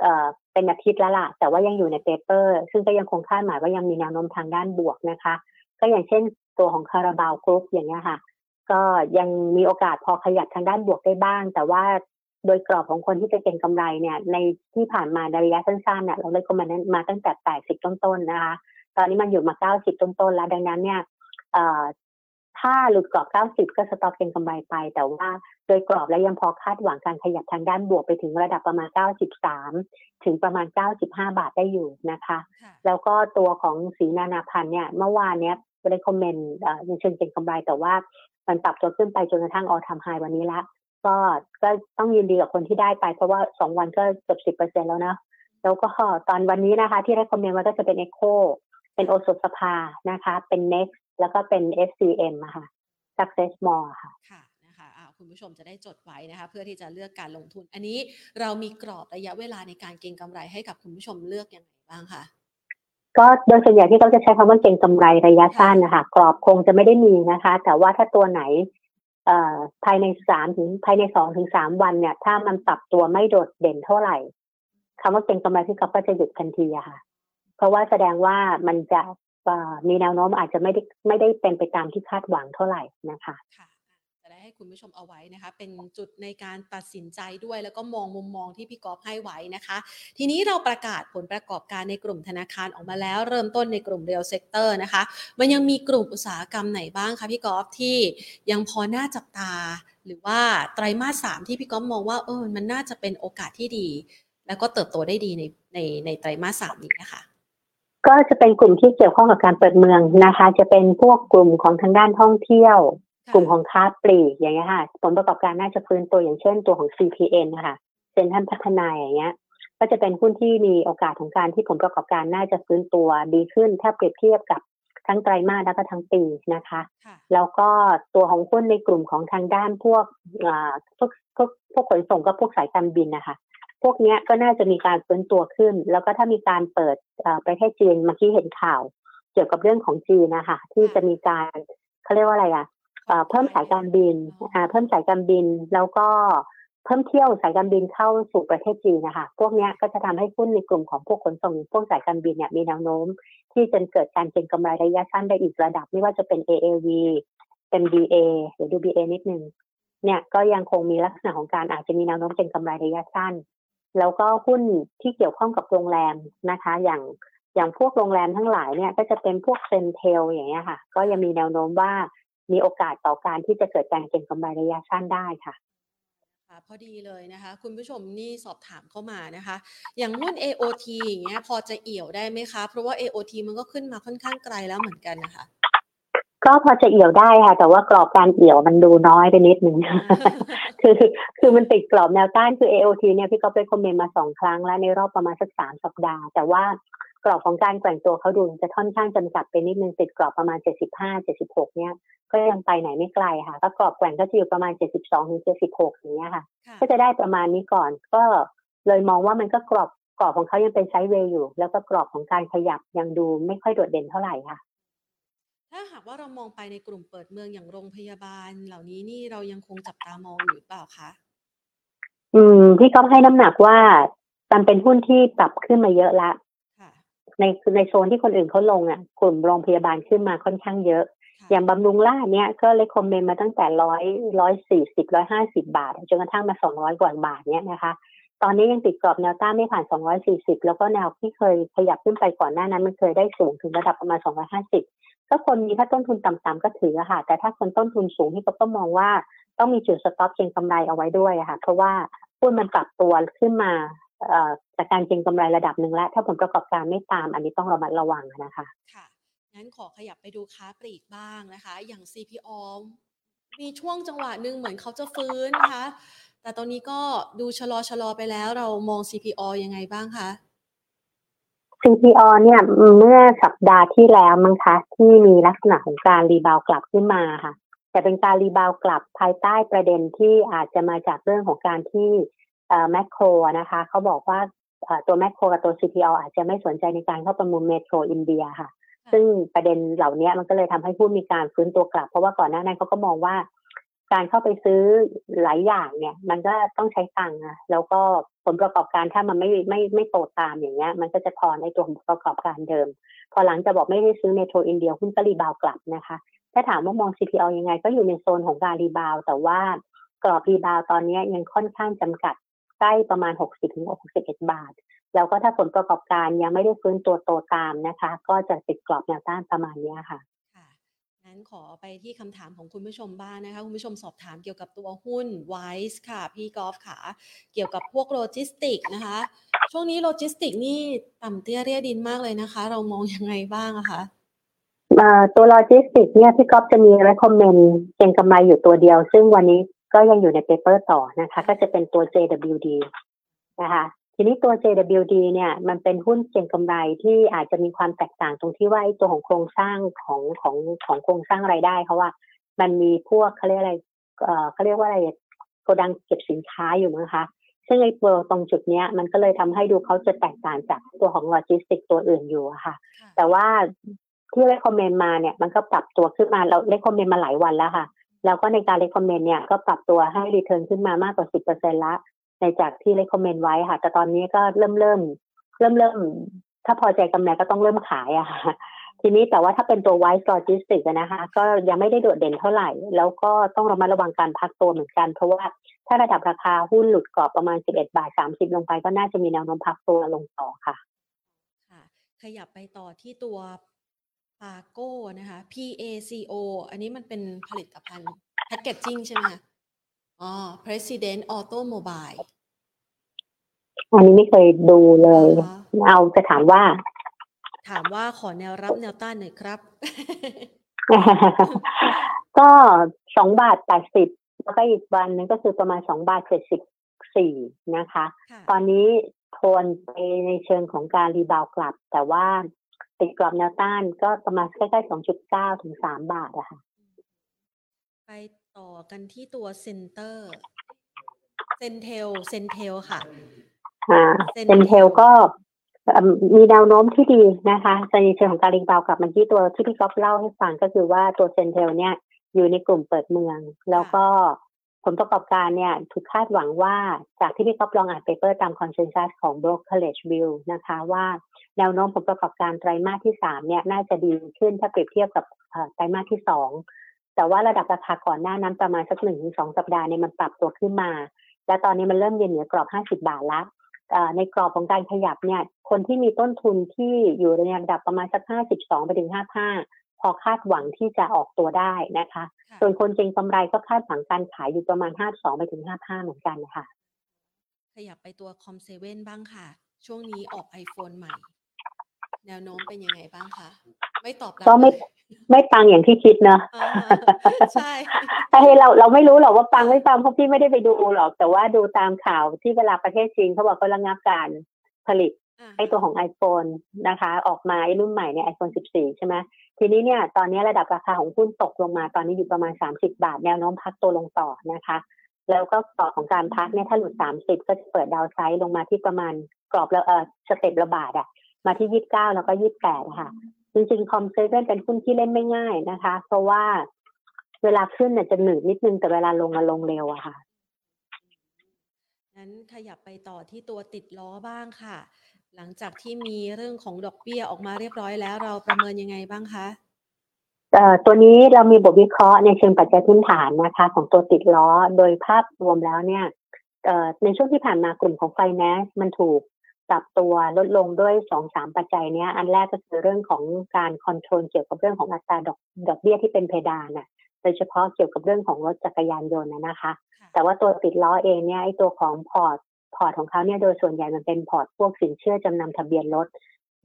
เอ่อเป็นอาทิตย์แล้วล่ะ แต่ว่ายังอยู่ใน paper ซึ่งก็ยังคงคาดหมายว่ายังมีแนวโน้มทางด้านบวกนะคะ ก็อย่างเช่นตัวของคาราบาวกรุ๊ปอย่างเงี้ยค่ะ ก็ยังมีโอกาสพอขยับทางด้านบวกได้บ้าง แต่ว่าโดยกรอบของคนที่จะเก็งกำไรเนี่ย ในที่ผ่านมาในระยะสั้นๆเนี่ยเรา recommend มาตั้งแต่ 80 ต้นๆนะคะ ตอนนี้มันอยู่มา 90 ต้นๆแล้วดังนั้นเนี่ย ถ้าหลุดกรอบ 90 ก็ stop เก็งกำไรไป แต่ว่าโดยกรอบแล้วยังพอคาดหวังการขยับทางด้านบวกไปถึงระดับประมาณ 93 ถึงประมาณ 95 บาทได้อยู่นะคะ แล้วก็ตัวของสีนานาพันธ์เนี่ยเมื่อวานเนี้ยได้คอมเมนต์ในเชิงเก็งกำไรแต่ว่ามันปรับตัวขึ้นไปจนกระทั่งออทำไฮวันนี้ละก็ก็ต้องยินดีกับคนที่ได้ไป เพราะว่า2วันก็เกือบ10%แล้วนะ แล้วก็ตอนวันนี้นะคะ ที่ได้คอมเมนต์ว่าก็จะเป็น Echo เป็นโอสถสภานะคะ เป็น Next แล้วก็เป็น SCM อะค่ะ Success More ค่ะค่ะนะคะคุณผู้ชมจะได้จดไว้นะคะ เพื่อที่จะเลือกการลงทุน อันนี้เรามีกรอบระยะเวลาในการเก็งกำไรให้กับคุณผู้ชมเลือกยังไงบ้างคะก็โดยส่วนใหญ่ที่เขาจะใช้คำว่าเก็งกำไรระยะสั้นนะคะกรอบคงจะไม่ได้มีนะคะ แต่ว่าถ้าตัวไหนภายในสามถึงภายในสองถึงสามวันเนี่ย ถ้ามันปรับตัวไม่โดดเด่นเท่าไหร่คำว่าเก็งกำไรที่เขาก็จะหยุดทันทีอะค่ะ เพราะว่าแสดงว่ามันจะ มีแนวโน้มอาจจะไม่ได้ไม่ได้เป็นไปตามที่คาดหวังเท่าไหร่นะคะค่ะจะได้ให้คุณผู้ชมเอาไว้นะคะ เป็นจุดในการตัดสินใจด้วยแล้วก็มองมุมมองที่พี่กอฟให้ไว้นะคะ ทีนี้เราประกาศผลประกอบการในกลุ่มธนาคารออกมาแล้ว เริ่มต้นในกลุ่ม real sector นะคะ มันยังมีกลุ่มอุตสาหกรรมไหนบ้างคะพี่กอฟที่ยังพอน่าจับตา หรือว่าไตรมาสสามที่พี่กอฟมองว่าเออมันน่าจะเป็นโอกาสที่ดี แล้วก็เติบโตได้ดีในในในไตรมาสสามนี้นะคะ ก็จะเป็นกลุ่มที่เกี่ยวข้องกับการเปิดเมืองนะคะ จะเป็นพวกกลุ่มของทางด้านท่องเที่ยว กลุ่มของค้าปลีกอย่างเงี้ยค่ะผลประกอบการน่าจะฟื้นตัวอย่างเช่นตัวของ CPN นะคะเซ็นทรัลพัฒนาอย่างเงี้ยก็จะเป็นหุ้นที่มีโอกาสของการที่ผลประกอบการน่าจะฟื้นตัวดีขึ้น ถ้าเปรียบเทียบกับทั้งไตรมาสแล้วก็ทั้งปีนะคะ แล้วก็ตัวของหุ้นในกลุ่มของทางด้านพวกพวกพวกพวกขนส่งก็พวกสายการบินนะคะ พวกนี้ก็น่าจะมีการฟื้นตัวขึ้น แล้วก็ถ้ามีการเปิดประเทศจีนเมื่อกี้เห็นข่าว เกี่ยวกับเรื่องของจีนนะคะที่จะมีการเขาเรียกว่าอะไรอะเพิ่มสายการบินเพิ่มสายการบินแล้วก็เพิ่มเที่ยวสายการบินเข้าสู่ประเทศจีนนะคะพวกนี้ก็จะทำให้หุ้นในกลุ่มของพวกขนส่งพวกสายการบินเนี่ยมีแนวโน้ม ที่จะเกิดการเก็งกำไรระยะสั้นได้อีกระดับ ไม่ว่าจะเป็น AAV MDA หรือ DBA นิดนึงเนี่ยก็ยังคงมีลักษณะของการอาจจะมีแนวโน้มเก็งกำไรระยะสั้น แล้วก็หุ้นที่เกี่ยวข้องกับโรงแรมนะคะ อย่างอย่างพวกโรงแรมทั้งหลายเนี่ย ก็จะเป็นพวกเซนเทลอย่างเงี้ยค่ะ ก็ยังมีแนวโน้มว่ามีโอกาสต่อการที่จะเกิดการเก็งกำไรระยะสั้นได้ค่ะพอดีเลยนะคะ คุณผู้ชมนี่สอบถามเข้ามานะคะ อย่างหุ้น AOT อย่างเงี้ยพอจะเอี่ยวได้ไหมคะ เพราะว่า AOT มันก็ขึ้นมาค่อนข้างไกลแล้วเหมือนกันนะคะ ก็พอจะเอี่ยวได้ค่ะ แต่ว่ากรอบการเอี่ยวมันดูน้อยไปนิดนึงคือคือมันติดกรอบแนวต้านคือ AOT เนี่ยพี่ก็ไปคอมเมนต์มาสองครั้งแล้วในรอบประมาณสักสามสัปดาห์ แต่ว่ากรอบของการแกว่งตัวเขาดูจะค่อนข้างจำกัดไปนิดนึงติดกรอบประมาณเจ็ดสิบห้าเจ็ดสิบหกเนี่ย ก็ยังไปไหนไม่ไกลค่ะก็กรอบแกว่งก็จะอยู่ประมาณเจ็ดสิบสองถึงเจ็ดสิบหกอย่างเงี้ยค่ะ ก็จะได้ประมาณนี้ก่อนก็เลยมองว่ามันก็กรอบกรอบของเขายังเป็นไซด์เวย์อยู่ แล้วก็กรอบของการขยับยังดูไม่ค่อยโดดเด่นเท่าไหร่ค่ะ ถ้าหากว่าเรามองไปในกลุ่มเปิดเมืองอย่างโรงพยาบาล เหล่านี้นี่เรายังคงจับตามองอยู่เปล่าคะอืมพี่ก็ให้น้ำหนักว่ามันเป็นหุ้นที่ปรับขึ้นมาเยอะละในในโซนที่คนอื่นเขาลงอะ กลุ่มโรงพยาบาลขึ้นมาค่อนข้างเยอะอย่างบำรุงราชเนี่ยก็เลยคอมเมนต์มาตั้งแต่ร้อยร้อยสี่สิบร้อยห้าสิบาท จนกระทั่งมาสองร้อยกว่าบาทเนี่ยนะคะ ตอนนี้ยังติดกรอบแนวต้านไม่ผ่านสองร้อยสี่สิบแล้วก็แนวที่เคยขยับขึ้นไปก่อนหน้านั้น มันเคยได้สูงถึงระดับประมาณสองร้อยห้าสิบ ถ้าคนมีถ้าต้นทุนต่ำๆก็ถือค่ะ แต่ถ้าคนต้นทุนสูงที่เขาต้องมองว่าต้องมีจุด stop เก็งกำไรเอาไว้ด้วยค่ะ เพราะว่าหุ้นมันปรับตัวขึ้นมาจากการเก็งกำไรระดับหนึ่งแล้ว ถ้าผลประกอบการไม่ตาม อันนี้ต้องระมัดระวังนะคะ ค่ะงั้นขอขยับไปดูค้าปลีกบ้างนะคะ อย่าง CPALL มีช่วงจังหวะหนึ่งเหมือนเขาจะฟื้นนะคะ แต่ตอนนี้ก็ดูชะลอชะลอไปแล้วเรามอง CPO ยังไงบ้างคะ CPO เนี่ยเมื่อสัปดาห์ที่แล้วมั้งคะที่มีลักษณะของการ rebound กลับขึ้นมาค่ะ แต่เป็นการ rebound กลับภายใต้ประเด็นที่อาจจะมาจากเรื่องของการที่แมคโครนะคะเขาบอกว่าตัวแมคโครกับตัว CPO อาจจะไม่สนใจในการเข้าประมูลเมโทรอินเดียค่ะ ซึ่งประเด็นเหล่านี้มันก็เลยทำให้หุ้นมีการฟื้นตัวกลับ เพราะว่าก่อนหน้านั้นเขาก็มองว่า การเข้าไปซื้อหลายอย่างเนี่ย มันก็ต้องใช้ตังค์อะแล้วก็ผลประกอบการถ้ามันไม่ไม่ไม่โตตามอย่างเงี้ย มันก็จะทอนในตัวผลประกอบการเดิม พอหลังจากบอกไม่ได้ซื้อเมโทรอินเดียหุ้นก็ rebound กลับนะคะ ถ้าถามว่ามอง CPO ยังไง ก็อยู่ในโซนของการ rebound แต่ว่ากรอบ rebound ตอนนี้ยังค่อนข้างจำกัดใกล้ประมาณ 60ถึง61 บาท แล้วก็ถ้าผลประกอบการยังไม่ได้ฟื้นตัวโตตามนะคะ ก็จะติดกรอบแนวต้านประมาณนี้ค่ะ ขอไปที่คำถามของคุณผู้ชมบ้างนะคะคุณผู้ชมสอบถามเกี่ยวกับตัวหุ้น WICE ค่ะ พี่กอล์ฟค่ะ เกี่ยวกับพวกโลจิสติกนะคะ ช่วงนี้โลจิสติกนี่ต่ำเตี้ยเรี่ยดินมากเลยนะคะ เรามองยังไงบ้างอะคะตัวโลจิสติกเนี่ยพี่ก๊อฟจะมี recommend เก็งกำไรอยู่ตัวเดียว ซึ่งวันนี้ก็ยังอยู่ใน paper ต่อนะคะ ก็จะเป็นตัว JWD นะคะ ทีนี้ตัว JWD เนี่ยมันเป็นหุ้นเก็งกำไรที่อาจจะมีความแตกต่างตรงที่ว่าตัวของโครงสร้างของของของโครงสร้างรายได้เขาว่า มันมีพวกเขาเรียกอะไรเอ่อเขาเรียกว่าอะไรโกดังเก็บสินค้าอยู่นะคะซึ่งไอ้ตัวตรงจุดเนี้ยมันก็เลยทำให้ดูเขาจะแตกต่างจากตัวของโลจิสติกตัวอื่นอยู่อะค่ะ แต่ว่าที่ recommend มาเนี่ยมันก็ปรับตัวขึ้นมาเรา recommend มาหลายวันแล้วค่ะ แล้วก็ในการ recommend เนี่ยก็ปรับตัวให้ return ขึ้นมามากกว่าสิบเปอร์เซ็นต์ละ ในจากที่ recommend ไว้ค่ะ แต่ตอนนี้ก็เริ่มเริ่มเริ่มเริ่มถ้าพอใจกำไรก็ต้องเริ่มขายอะค่ะทีนี้แต่ว่าถ้าเป็นตัว WICE Logistics นะคะ ก็ยังไม่ได้โดดเด่นเท่าไหร่ แล้วก็ต้องระมัดระวังการพักตัวเหมือนกัน เพราะว่าถ้าระดับราคาหุ้นหลุดกรอบประมาณ 11 บาท 30 ลงไปก็น่าจะมีแนวโน้มพักตัวลงต่อค่ะ ค่ะ ขยับไปต่อที่ตัวปาโก้นะคะ PACO อันนี้มันเป็นผลิตภัณฑ์แพคเกจจิ้งใช่ไหมคะ อ๋อ President Automobile อันนี้ไม่เคยดูเลย เอาจะถามว่า ถามว่าขอแนวรับแนวต้านหน่อยครับ ก็สองบาทแปดสิบแล้วก็อีกวันนึงก็คือประมาณสองบาทเจ็ดสิบสี่นะคะค่ะตอนนี้โทนไปในเชิงของการ rebound กลับ แต่ว่าติดกรอบแนวต้านก็ประมาณใกล้ๆสองจุดเก้าถึงสามบาทอะค่ะ ไป ต่อกันที่ตัวเซนเตอร์ CENTEL CENTEL ค่ะอ่าเซ็น CENTEL ก็เอิ่มมีแนวโน้มที่ดีนะคะในเชิงของการ rebound กลับมันที่ตัวที่พี่ก๊อฟเล่าให้ฟังก็คือว่าตัว CENTEL เนี่ยอยู่ในกลุ่มเปิดเมือง แล้วก็ผลประกอบการเนี่ยถูกคาดหวังว่าจากที่พี่ก๊อฟลองอ่าน paper ตาม consensus ของ Brokerage View นะคะว่าแนวโน้มผลประกอบการไตรมาสที่สามเนี่ยน่าจะดีขึ้นถ้าเปรียบเทียบกับเอ่อไตรมาสที่สอง แต่ว่าระดับราคาก่อนหน้านั้นประมาณสักหนึ่งถึงสองสัปดาห์เนี่ยมันปรับตัวขึ้นมา และตอนนี้มันเริ่มยืนเหนือกรอบ 50 บาทละเอ่อในกรอบของการขยับเนี่ย คนที่มีต้นทุนที่อยู่ในระดับประมาณสัก 52 ไปถึง 55 พอคาดหวังที่จะออกตัวได้นะคะค่ะส่วนคนเจงกำไรก็คาดหวังการขายอยู่ประมาณ 52 ไปถึง 55 เหมือนกันนะคะขยับไปตัวคอมเซเว่นบ้างค่ะ ช่วงนี้ออก iPhone ใหม่ แนวโน้มเป็นยังไงบ้างคะไม่ตอบรับก็ไม่เลยไม่ปังอย่างที่คิดเนอะอ่าใช่ไอ้เราเราไม่รู้หรอกว่าปังไม่ปังเพราะพี่ไม่ได้ไปดูหรอก แต่ว่าดูตามข่าวที่เวลาประเทศจีนเขาบอกเขาระงับการผลิตอ่าไอตัวของ iPhone นะคะ ออกมาไอรุ่นใหม่เนี่ย iPhone 14 ใช่ไหมทีนี้เนี่ยตอนนี้ระดับราคาของหุ้นตกลงมาตอนนี้อยู่ประมาณ 30 บาท แนวโน้มพักตัวลงต่อนะคะ แล้วก็กรอบของการพักเนี่ยถ้าหลุด 30 ก็จะเปิดดาวไซด์ลงมาที่ประมาณกรอบแล้วเออสเต็ประบาทอะ มาที่29แล้วก็28อะค่ะ จริงๆคอมเซเว่นเป็นหุ้นที่เล่นไม่ง่ายนะคะ เพราะว่าเวลาขึ้นเนี่ยจะหนืดนิดนึงแต่เวลาลงอะลงเร็วอะค่ะงั้นขยับไปต่อที่ตัวติดล้อบ้างค่ะ หลังจากที่มีเรื่องของดอกเบี้ยออกมาเรียบร้อยแล้วเราประเมินยังไงบ้างคะเอ่อตัวนี้เรามีบทวิเคราะห์ในเชิงปัจจัยพื้นฐานนะคะ ของตัวติดล้อโดยภาพรวมแล้วเนี่ยเอ่อในช่วงที่ผ่านมากลุ่มของ finance มันถูก ปรับตัวลดลงด้วยสองสามปัจจัยเนี้ย อันแรกก็คือเรื่องของการคอนโทรลเกี่ยวกับเรื่องของอัตราดอกดอกเบี้ยที่เป็นเพดานน่ะโดยเฉพาะเกี่ยวกับเรื่องของรถจักรยานยนต์นะนะคะค่ะแต่ว่าตัวติดล้อเองเนี่ยไอ้ตัวของพอร์ตพอร์ตของเขาเนี่ยโดยส่วนใหญ่มันเป็นพอร์ตพวกสินเชื่อจำนำทะเบียนรถ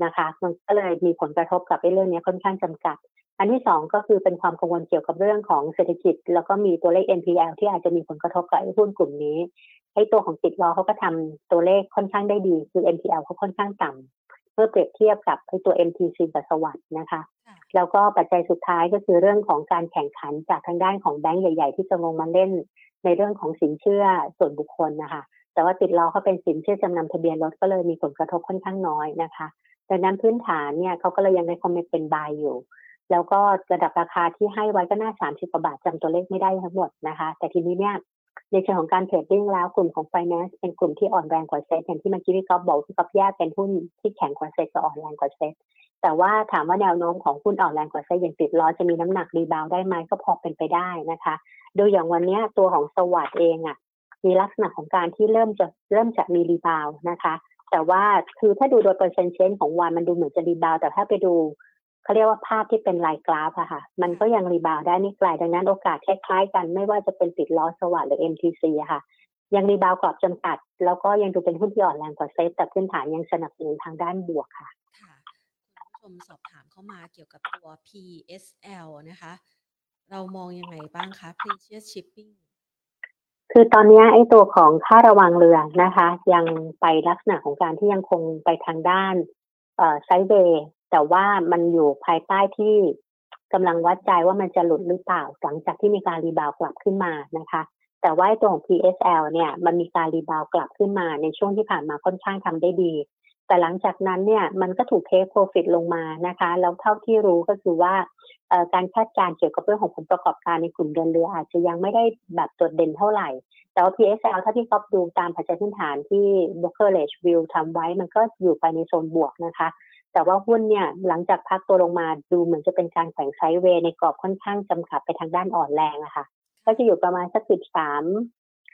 นะคะมันก็เลยมีผลกระทบกับไอ้เรื่องเนี้ยค่อนข้างจำกัด อันที่สองก็คือเป็นความกังวลเกี่ยวกับเรื่องของเศรษฐกิจ แล้วก็มีตัวเลข NPL ที่อาจจะมีผลกระทบกับไอ้หุ้นกลุ่มนี้ ไอ้ตัวของติดล้อเขาก็ทำตัวเลขค่อนข้างได้ดี คือ NPL เขาค่อนข้างต่ำเมื่อเปรียบเทียบกับไอ้ตัว MTC กับ SAWAD นะคะค่ะแล้วก็ปัจจัยสุดท้ายก็คือเรื่องของการแข่งขันจากทางด้านของแบงก์ใหญ่ ๆ ที่จะลงมาเล่นในเรื่องของสินเชื่อส่วนบุคคลนะคะ แต่ว่าติดล้อเขาเป็นสินเชื่อจำนำทะเบียนรถก็เลยมีผลกระทบค่อนข้างน้อยนะคะดังนั้นพื้นฐานเนี่ยเขาก็เลยยัง recommend เป็น buy อยู่ แล้วก็ระดับราคาที่ให้ไว้ก็น่า 30กว่าบาทจำตัวเลขไม่ได้ทั้งหมดนะคะ แต่ทีนี้เนี่ย ในเชิงของการ trading แล้วกลุ่มของ finance เป็นกลุ่มที่อ่อนแรงกว่าเซ็ตอย่างที่เมื่อกี้พี่ก๊อฟบอกพี่ก๊อฟแยกเป็นหุ้นที่แข็งกว่าเซ็ตกับอ่อนแรงกว่าเซ็ตแต่ว่าถามว่าแนวโน้มของหุ้นอ่อนแรงกว่าเซ็ตอย่างติดล้อจะมีน้ำหนัก rebound ได้ไหมก็พอเป็นไปได้นะคะดูอย่างวันนี้ตัวของ SAWAD เองอะมีลักษณะของการที่เริ่มจะเริ่มจะมี rebound นะคะ แต่ว่าคือถ้าดูโดย percent change ของวันมันดูเหมือนจะ rebound แต่ถ้าไปดู เขาเรียกว่าภาพที่เป็นลายกราฟอะค่ะ มันก็ยัง rebound ได้ไม่ไกลดังนั้นโอกาสคล้ายๆกันไม่ว่าจะเป็นติดล้อ SAWAD หรือ MTC อะค่ะ ยัง rebound กรอบจำกัด แล้วก็ยังดูเป็นหุ้นที่อ่อนแรงกว่าเซ็ตแต่พื้นฐานยังสนับสนุนทางด้านบวกค่ะ ค่ะคุณผู้ชมสอบถามเข้ามาเกี่ยวกับตัว PSL นะคะ เรามองยังไงบ้างคะ Precious Shipping คือตอนนี้ไอ้ตัวของค่าระวางเรือนะคะ ยังไปลักษณะของการที่ยังคงไปทางด้านเอ่อ sideway แต่ว่ามันอยู่ภายใต้ที่กำลังวัดใจว่ามันจะหลุดหรือเปล่า หลังจากที่มีการ rebound กลับขึ้นมานะคะ แต่ว่าตัวของ PSL เนี่ยมันมีการรีบาวกลับขึ้นมาในช่วงที่ผ่านมาค่อนข้างทำได้ดี แต่หลังจากนั้นเนี่ยมันก็ถูกเทคโปรฟิตลงมานะคะแล้วเท่าที่รู้ก็คือว่าการคาดการเกี่ยวกับเรื่องของผลประกอบการในกลุ่มเดินเรืออาจจะยังไม่ได้แบบโดดเด่นเท่าไหร่ แต่ว่า PSL ถ้าที่ก๊อฟดูตามปัจจัยพื้นฐานที่ Brokerage View ทำไว้มันก็อยู่ไปในโซนบวกนะคะ แต่ว่าหุ้นเนี่ยหลังจากพักตัวลงมาดูเหมือนจะเป็นการแข่งไซด์เวย์ในกรอบค่อนข้างจำกัดไปทางด้านอ่อนแรงอะค่ะก็จะอยู่ประมาณสักสิบสาม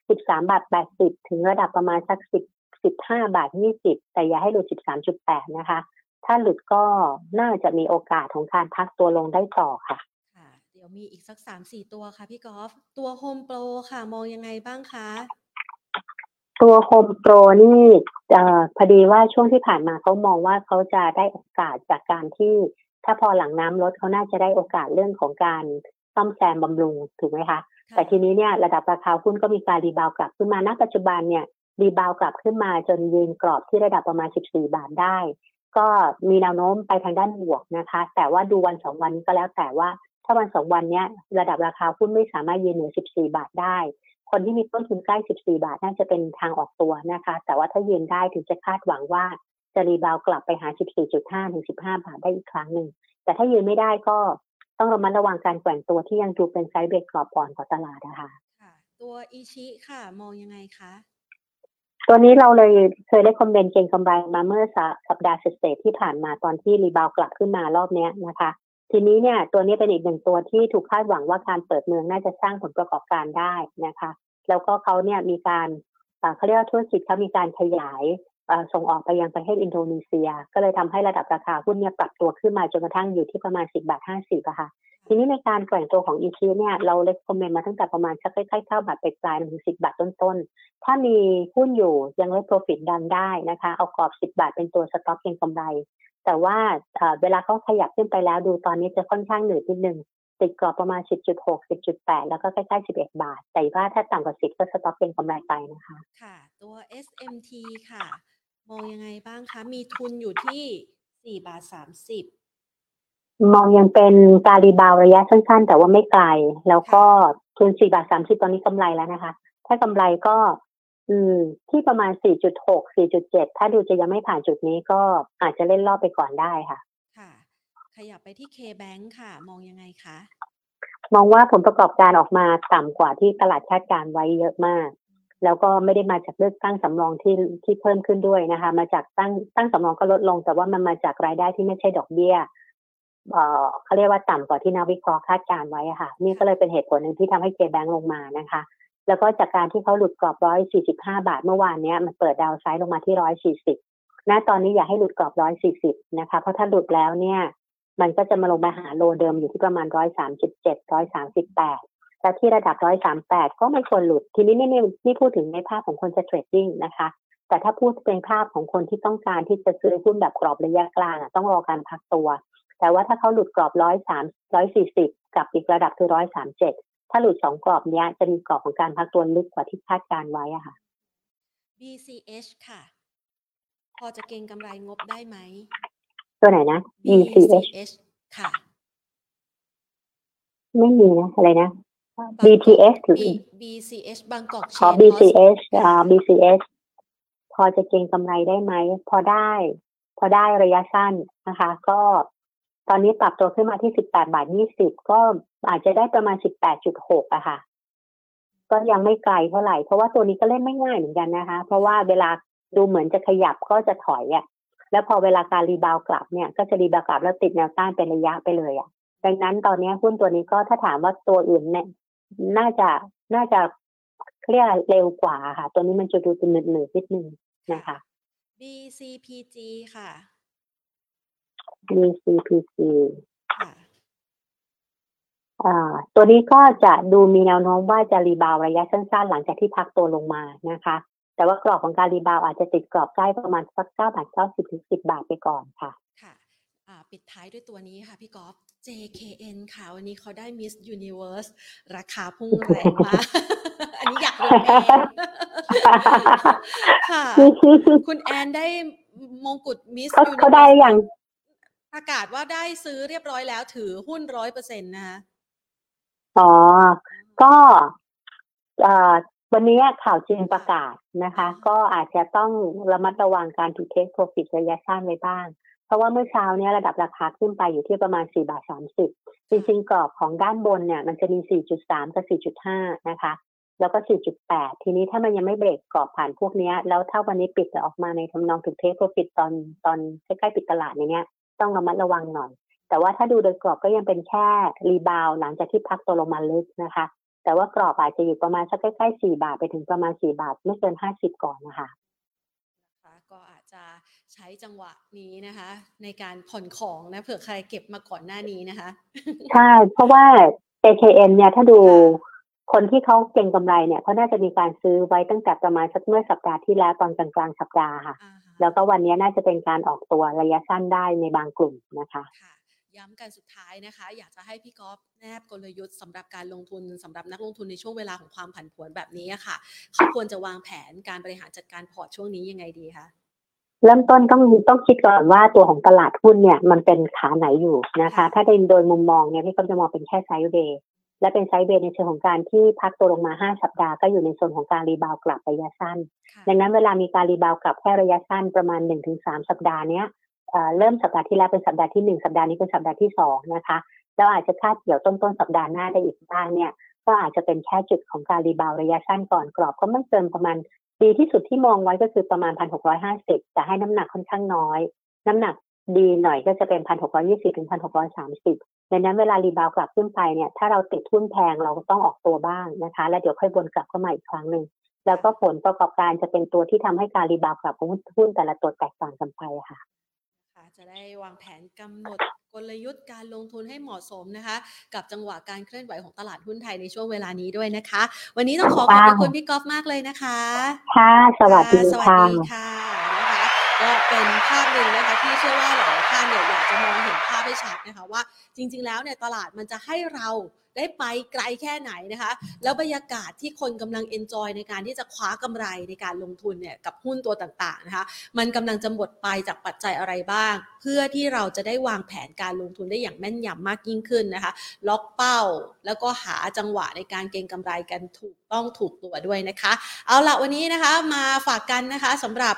สิบสามบาทแปดสิบถึงระดับประมาณสักสิบสิบห้าบาทยี่สิบแต่อย่าให้หลุดสิบสามจุดแปดนะคะ ถ้าหลุดก็น่าจะมีโอกาสของการพักตัวลงได้ต่อค่ะค่ะเดี๋ยวมีอีกสักสามสี่ตัวค่ะพี่กอล์ฟตัว Home Pro ค่ะมองยังไงบ้างคะ ตัวโฮมโปรนี่อพอดีว่าช่วงที่ผ่านมาเขามองว่าเขาจะได้โอกาสจากการที่ ถ้าพอหลังน้ำลดเขาน่าจะได้โอกาสเรื่องของการซ่อมแซมบำรุงถูกไหมคะ แต่ทีนี้เนี่ยระดับราคาหุ้นก็มีการ rebound กลับขึ้นมาณปัจจุบันเนี่ย rebound กลับขึ้นมาจนยืนกรอบที่ระดับประมาณ 14 บาทได้ ก็มีแนวโน้มไปทางด้านบวกนะคะ แต่ว่าดูวันสองวันก็แล้วแต่ว่า ถ้าวันสองวันเนี้ยระดับราคาหุ้นไม่สามารถยืนเหนือ 14 บาทได้ คนที่มีต้นทุนใกล้ 14 บาทน่าจะเป็นทางออกตัวนะคะ แต่ว่าถ้ายืนได้ถึงจะคาดหวังว่าจะ rebound กลับไปหา 14.5 ถึง 15 บาทได้อีกครั้งหนึ่ง แต่ถ้ายืนไม่ได้ก็ต้องระมัดระวังการแกว่งตัวที่ยังดูเป็น sideway กรอบก่อนของตลาดนะคะค่ะ ตัว ICHI ค่ะมองยังไงคะตัวนี้เราเลยเคย recommend เก็งกำไรมาเมื่อสัปดาห์เศษที่ผ่านมาตอนที่ rebound กลับขึ้นมารอบนี้นะคะ ทีนี้เนี่ยตัวนี้เป็นอีกหนึ่งตัวที่ถูกคาดหวังว่าการเปิดเมืองน่าจะสร้างผลประกอบการได้นะคะ แล้วก็เขาเนี่ยมีการเขาเรียกว่าธุรกิจเขามีการขยายส่งออกไปยังประเทศอินโดนีเซีย ก็เลยทำให้ระดับราคาหุ้นเนี่ยปรับตัวขึ้นมาจนกระทั่งอยู่ที่ประมาณ 10 บาท 50อะค่ะ ทีนี้ในการแกว่งตัวของ ICHI เนี่ยเรา recommend มาตั้งแต่ประมาณสักใกล้ๆเก้าบาทไปปลายถึงสิบบาทต้นๆ ถ้ามีหุ้นอยู่ยัง let profit run ได้นะคะ เอากรอบสิบบาทเป็นตัว stop เก็งกำไร แต่ว่าเวลาเขาขยับขึ้นไปแล้วดูตอนนี้จะค่อนข้างหนืดนิดนึงติดกรอบประมาณ 10.6 10.8 แล้วก็ใกล้ๆ 11 บาท แต่ว่าถ้าต่ำกว่า 10 ก็ stop เก็งกำไรไปนะคะ ค่ะ ตัว SMT ค่ะ มองยังไงบ้างคะ มีทุนอยู่ที่ 4 บาท 30 มองยังเป็นการรีบาวระยะสั้นๆ แต่ว่าไม่ไกล แล้วก็ทุน4บาท30ตอนนี้กำไรแล้วนะคะ ถ้ากำไรก็ อืม ที่ประมาณ4.6 4.7ถ้าดูจะยังไม่ผ่านจุดนี้ก็อาจจะเล่นรอบไปก่อนได้ค่ะ ค่ะ ขยับไปที่ K-Bank ค่ะ มองยังไงคะ มองว่าผลประกอบการออกมาต่ำกว่าที่ตลาดคาดการไว้เยอะมาก แล้วก็ไม่ได้มาจากเลือกตั้งสำรองที่ที่เพิ่มขึ้นด้วยนะคะ มาจากตั้งตั้งสำรองก็ลดลง แต่ว่ามันมาจากรายได้ที่ไม่ใช่ดอกเบี้ย เขาเรียกว่าต่ำกว่าที่นักวิเคราะห์คาดการไว้ค่ะ นี่ก็เลยเป็นเหตุผลหนึ่งที่ทำให้เคแบงลงมานะคะ แล้วก็จากการที่เขาหลุดกรอบร้อยสี่สิบห้าบาทเมื่อวานเนี้ยมันเปิดดาวไซด์ลงมาที่ร้อยสี่สิบณตอนนี้อยากให้หลุดกรอบร้อยสี่สิบนะคะ เพราะถ้าหลุดแล้วเนี่ยมันก็จะมาลงมาหาโลเดิมอยู่ที่ประมาณร้อยสามสิบเจ็ดร้อยสามสิบแปดและที่ระดับร้อยสามแปดก็ไม่ควรหลุด ทีนี้นี่นี่พูดถึงในภาพของคนจะเทรดดิ้งนะคะ แต่ถ้าพูดเป็นภาพของคนที่ต้องการที่จะซื้อหุ้นแบบกรอบระยะกลางต้องรอการพักตัว แต่ว่าถ้าเขาหลุดกรอบร้อยสามร้อยสี่สิบกับอีกระดับคือร้อยสามเจ็ดถ้าหลุดสองกรอบเนี้ยจะมีกรอบของการพักตัวลึกกว่าที่คาดการไว้อะค่ะ BCH ค่ะ พอจะเก็งกำไรงบได้ไหม ตัวไหนนะ BCH ค่ะ ไม่มีนะ อะไรนะ BTS หรือ BCH บางกอกขอ BCH อ่า BCH พอจะเก็งกำไรได้ไหม พอได้ พอได้ระยะสั้นนะคะ ก็ ตอนนี้ปรับตัวขึ้นมาที่สิบแปดบาทยี่สิบก็อาจจะได้ประมาณสิบแปดจุดหกอะค่ะ ก็ยังไม่ไกลเท่าไหร่ เพราะว่าตัวนี้ก็เล่นไม่ง่ายเหมือนกันนะคะ เพราะว่าเวลาดูเหมือนจะขยับก็จะถอยอะแล้วพอเวลาการรีบาวกลับเนี่ย ก็จะรีบาวกลับแล้วติดแนวต้านเป็นระยะไปเลยอะดังนั้นตอนนี้หุ้นตัวนี้ก็ถ้าถามว่าตัวอื่นเนี่ย น่าจะน่าจะเรียกเร็วกว่าค่ะ ตัวนี้มันจะดูเป็นหนืดๆนิดนึงนะคะ BCPG ค่ะ BCPC อ่าตัวนี้ก็จะดูมีแนวโน้มว่าจะรีบาวระยะสั้นๆ หลังจากที่พักตัวลงมานะคะ แต่ว่ากรอบของการรีบาวอาจจะติดกรอบใกล้ประมาณสักเก้าบาทเก้าสิบถึงสิบบาทไปก่อนค่ะ ค่ะอ่าปิดท้ายด้วยตัวนี้ค่ะพี่กอล์ฟ JKN ค่ะ วันนี้เขาได้ Miss Universe ราคาพุ่งแรงมากอันนี้อยากรู้เองค่ะ คุณแอนได้มงกุฎ Miss Universe เขาได้อย่าง ประกาศว่าได้ซื้อเรียบร้อยแล้วถือหุ้นร้อยเปอร์เซ็นต์นะคะอ๋อ ก็วันนี้ข่าวจีนประกาศนะคะ ก็อาจจะต้องระมัดระวังการถูกเทคโปรฟิตระยะสั้นไว้บ้าง เพราะว่าเมื่อเช้านี้ระดับราคาขึ้นไปอยู่ที่ประมาณ 4 บาท 30 จริงๆ กรอบของด้านบนเนี่ยมันจะมี 4.3 กับ 4.5 นะคะ แล้วก็ 4.8 ทีนี้ถ้ามันยังไม่เบรกกรอบผ่านพวกนี้แล้วถ้าวันนี้ปิดจะออกมาในทำนองถูกเทคโปรฟิตตอนตอนใกล้ๆปิดตลาดอย่างเนี้ย ต้องระมัดระวังหน่อย แต่ว่าถ้าดูโดยกรอบก็ยังเป็นแค่รีบาวหลังจากที่พักตัวลงมาลึกนะคะ แต่ว่ากรอบอาจจะอยู่ประมาณสักใกล้ๆสี่บาทไปถึงประมาณสี่บาท ไม่เกินห้าสิบก่อนนะคะนะคะก็อาจจะใช้จังหวะนี้นะคะ ในการผ่อนของนะเผื่อใครเก็บมาก่อนหน้านี้นะคะ ใช่เพราะว่า AKN เนี่ยถ้าดูคนที่เขาเก็งกำไรเนี่ยเขาน่าจะมีการซื้อไว้ตั้งแต่ประมาณสักเมื่อสัปดาห์ที่แล้วตอนกลางกลางสัปดาห์ค่ะ แล้วก็วันนี้น่าจะเป็นการออกตัวระยะสั้นได้ในบางกลุ่มนะคะค่ะย้ำกันสุดท้ายนะคะ อยากจะให้พี่ก๊อฟแนะกลยุทธ์สำหรับการลงทุนสำหรับนักลงทุนในช่วงเวลาของความผันผวนแบบนี้ค่ะ เขาควรจะวางแผนการบริหารจัดการพอร์ตช่วงนี้ยังไงดีคะเริ่มต้นต้องต้องคิดก่อนว่าตัวของตลาดหุ้นเนี่ยมันเป็นขาไหนอยู่นะคะ ถ้าโดยมุมมองเนี่ยพี่ก็จะมองเป็นแค่ sideway และเป็น sideway ในเชิงของการที่พักตัวลงมา 5 สัปดาห์ก็อยู่ในโซนของการ rebound กลับระยะสั้น ดังนั้นเวลามีการ rebound กลับแค่ระยะสั้นประมาณ 1-3 สัปดาห์เนี้ยเริ่มสัปดาห์ที่แล้วเป็นสัปดาห์ที่ 1 สัปดาห์นี้เป็นสัปดาห์ที่ 2 นะคะแล้วอาจจะคาบเกี่ยวต้นต้นสัปดาห์หน้าได้อีกบ้างเนี่ยก็อาจจะเป็นแค่จุดของการ rebound ระยะสั้นก่อนกรอบก็ไม่เกินประมาณดีที่สุดที่มองไว้ก็คือประมาณ 1,650 แต่ให้น้ำหนักค่อนข้างน้อย น้ำหนักดีหน่อยก็จะเป็น 1,620ถึง1,630 ดังนั้นเวลา rebound กลับขึ้นไปเนี่ย ถ้าเราติดทุนแพงเราก็ต้องออกตัวบ้างนะคะ แล้วเดี๋ยวค่อยวนกลับเข้ามาอีกครั้งหนึ่งแล้วก็ผลประกอบการจะเป็นตัวที่ทำให้การรีบาวกลับของหุ้นแต่ละตัวแตกต่างกันไปค่ะจะได้วางแผนกำหนดกลยุทธ์การลงทุนให้เหมาะสมนะคะ กับจังหวะการเคลื่อนไหวของตลาดหุ้นไทยในช่วงเวลานี้ด้วยนะคะ วันนี้ต้องขอขอบคุณพี่กอล์ฟมากเลยนะคะ ค่ะ สวัสดีค่ะ ก็เป็นภาพหนึ่งนะคะที่เชื่อว่าหลายท่านเนี่ยอยากจะมองเห็นภาพให้ชัดนะคะว่าจริง ๆ แล้วเนี่ยตลาดมันจะให้เราได้ไปไกลแค่ไหนนะคะ แล้วบรรยากาศที่คนกำลังเอนจอยในการที่จะคว้ากำไรในการลงทุนเนี่ยกับหุ้นตัวต่างๆนะคะมันกำลังจะหมดไปจากปัจจัยอะไรบ้าง เพื่อที่เราจะได้วางแผนการลงทุนได้อย่างแม่นยำมากยิ่งขึ้นนะคะ ล็อกเป้าแล้วก็หาจังหวะในการเก็งกำไรกันถูกต้องถูกตัวด้วยนะคะ เอาละวันนี้นะคะมาฝากกันนะคะสำหรับ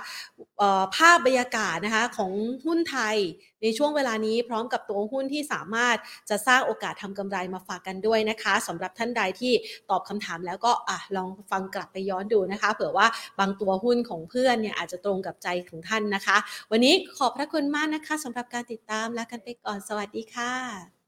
ภาพบรรยากาศนะคะของหุ้นไทย ในช่วงเวลานี้พร้อมกับตัวหุ้นที่สามารถจะสร้างโอกาสทำกำไรมาฝากกันด้วยนะคะสำหรับท่านใดที่ตอบคำถามแล้วก็อะลองฟังกลับไปย้อนดูนะคะ เผื่อว่าบางตัวหุ้นของเพื่อนเนี่ยอาจจะตรงกับใจของท่านนะคะ วันนี้ขอบพระคุณมากนะคะสำหรับการติดตามและกันไปก่อนสวัสดีค่ะ